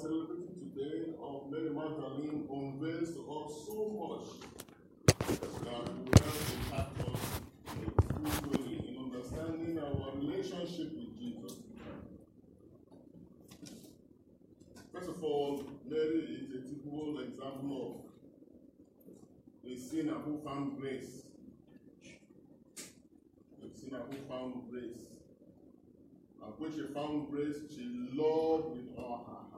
celebrating today of Mary Magdalene unveils to us so much that will help impact us fully in understanding our relationship with Jesus. First of all, Mary is a typical example of a sinner who found grace. A sinner who found grace. And when she found grace, she loved with all her heart.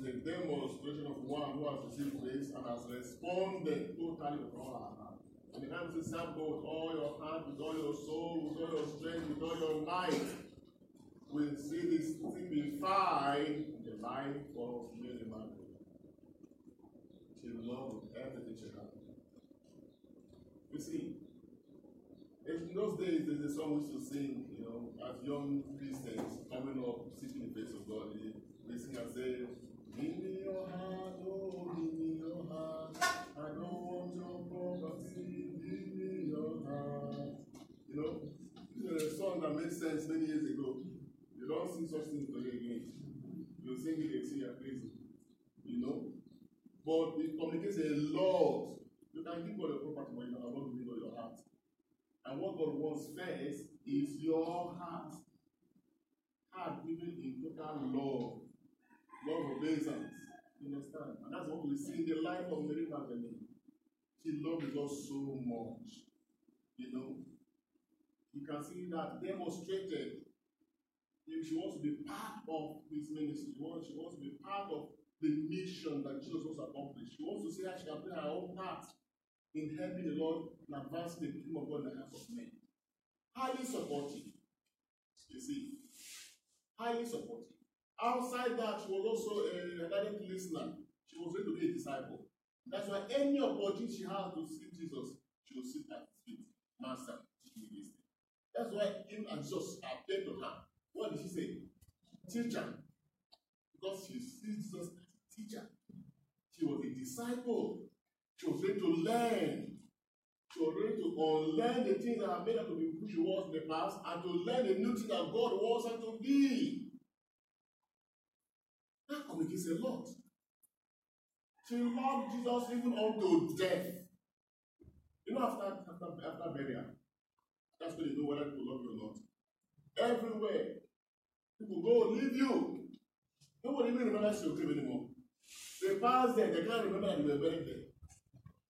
A demonstration of one who has received grace and has responded totally with all her heart. And the Bible says, serve God with all your heart, with all your soul, with all your strength, with all your might. We see this in the life of Mary Magdalene. She loved everything she had. You see, in those days, there's a song we used to sing, you know, as young Christians coming up, seeking the face of God. We sing and say, Give me your heart, oh, give me your heart. I don't want your property, give me your heart. You know, this is a song that made sense many years ago. You don't sing such things today again. You sing it, say you're crazy. You know? But it communicates a lot. You can give God a property, but you cannot give God your heart. And what God wants first is your heart. Heart given in total love, love obeisance. You understand? And that's what we see in the life of Mary Magdalene. She loved God so much. You know? You can see that demonstrated. If she wants to be part of this ministry, she wants, to be part of the mission that Jesus wants to accomplish. She wants to see how she can play her own part in helping the Lord and the kingdom of God in the hearts of men. Highly supportive. You see, highly supportive. Outside that, she was also uh, a ardent listener. She was going to be a disciple. That's why any opportunity she has to see Jesus, she will sit at his feet. Master, teach me this thing. That's why him and Jesus appeared to her. What did she say? Teacher. Because she sees Jesus as a teacher. She was a disciple. She was ready to learn. She was ready to unlearn the things that have made her to be who she was in the past and to learn the new thing that God wants her to be. Communicates a lot. She loved Jesus even unto death. You know, after, after, after burial, that's when you know whether people love you or not. Everywhere, people go, leave you. Nobody even remembers your grave anymore. They pass there, they can't remember that you were buried there.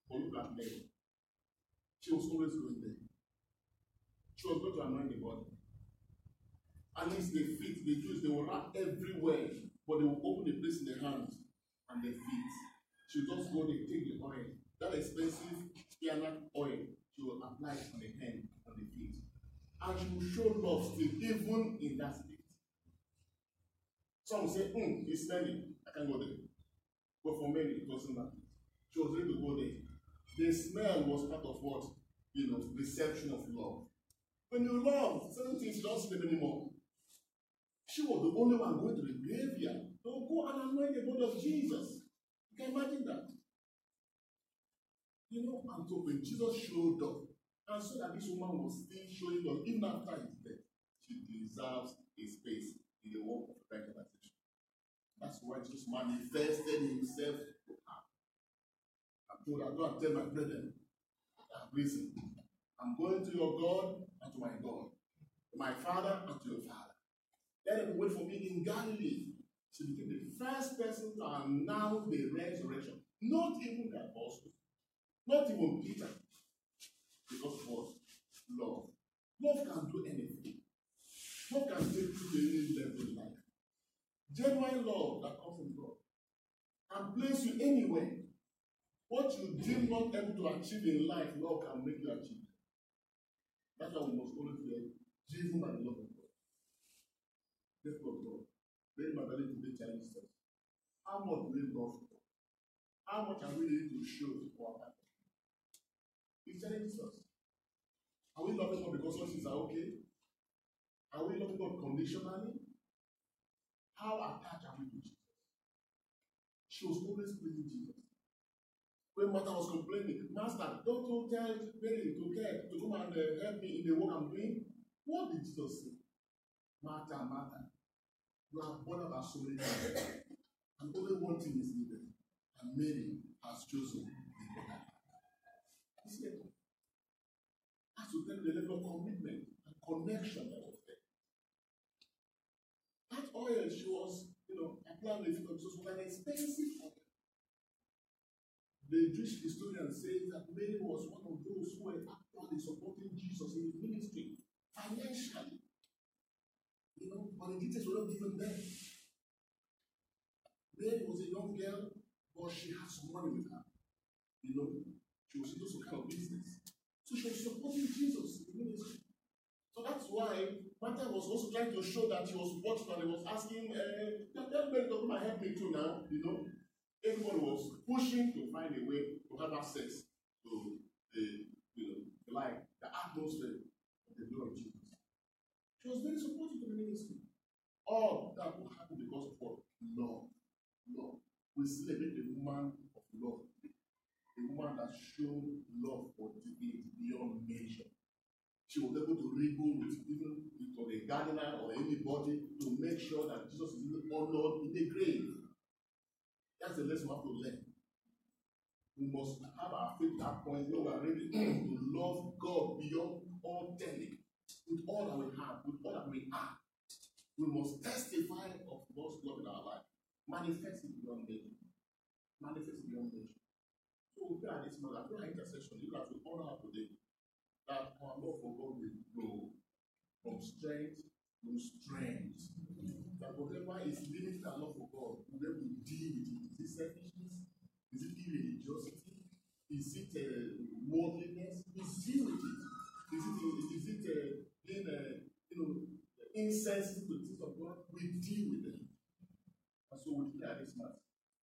But look at Mary. She was always going there. She was going to anoint the body. At least the feet, the Jews, they will wrap everywhere, but they will open the place in the hands and the feet. She will just go there, take the oil, that expensive spikenard oil, she will apply it on the hand, on the feet. And she will show love still, even in that state. Some say, hmm, it's smelly, I can't go there. But for many, it doesn't matter. She was ready to go there. The smell was part of what? You know, reception of love. When you love, certain things don't them anymore. She was the only one going to the graveyard. to go and anoint the body of Jesus. You can imagine that. You know, and so when Jesus showed up, and so that this woman was still showing up, even after his death, she deserves a space in the work of evangelization. That's why Jesus manifested himself to her. I told her, go and tell my brethren, I've risen. I'm going to your God and to my God, to my Father and to your Father. Let them wait for me in Galilee. She became the first person to announce the resurrection. Not even the apostles, not even Peter. Because what? Love. Love can do anything. Love can take you to any level in life. Genuine love that comes from God can place you anywhere. What you deem not able to achieve in life, love can make you achieve. That's why we must always be driven by the love. Therefore, God, very Magdalene today challenges us. How much do we love God? How much are we ready to show to our partner? It challenges us. Are we loving God because things are okay? Are we loving God conditionally? How attached are we to Jesus? She was always praising Jesus. When Martha was complaining, Master, don't you tell Mary to get to come and uh, help me in the work I'm doing? What did Jesus say? Martha, Martha, You are born about so many. And only one thing is needed. And Mary has chosen the better. You see, that's to tell the level of commitment and connection that was there. That oil she was, you know, applying feet Jesus was an expensive oil. The Jewish historian says that Mary was one of those who were actually supporting Jesus in his ministry financially. Details were not given there. Mary was a young girl, but she had some money with her. You know, she was into some kind of business. So she was supporting Jesus in ministry. So that's why Martha was also trying to show that he was supporting and he was asking, uh, that doesn't help me too now, you know. Everyone was pushing to find a way to have access to All that will happen because of what? Love. Love. We celebrate a woman of love. A woman that showed love for the beyond measure. She was able to wriggle with even with a gardener or anybody to make sure that Jesus is honored in the grave. That's the lesson we have to learn. We must have our faith at that point where we are ready to love God beyond all telling, with all that we have, with all that we are. We must testify of God's love in our life, manifest it beyond measure. Manifest it beyond measure. So we pray at this moment, our intercession, you have to honor today, that our love for God will grow from strength to strength that whatever is limiting our love for God, we will deal with it. Is it selfishness? Is it irreligiosity? Is it uh, worldliness? We deal with it. Is it, is it uh, being, uh, you know, insensitive would hear this mass.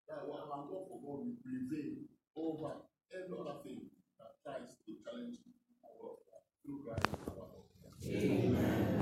That our love for God will prevail over every other thing that tries to challenge our love through Christ our Lord. Amen.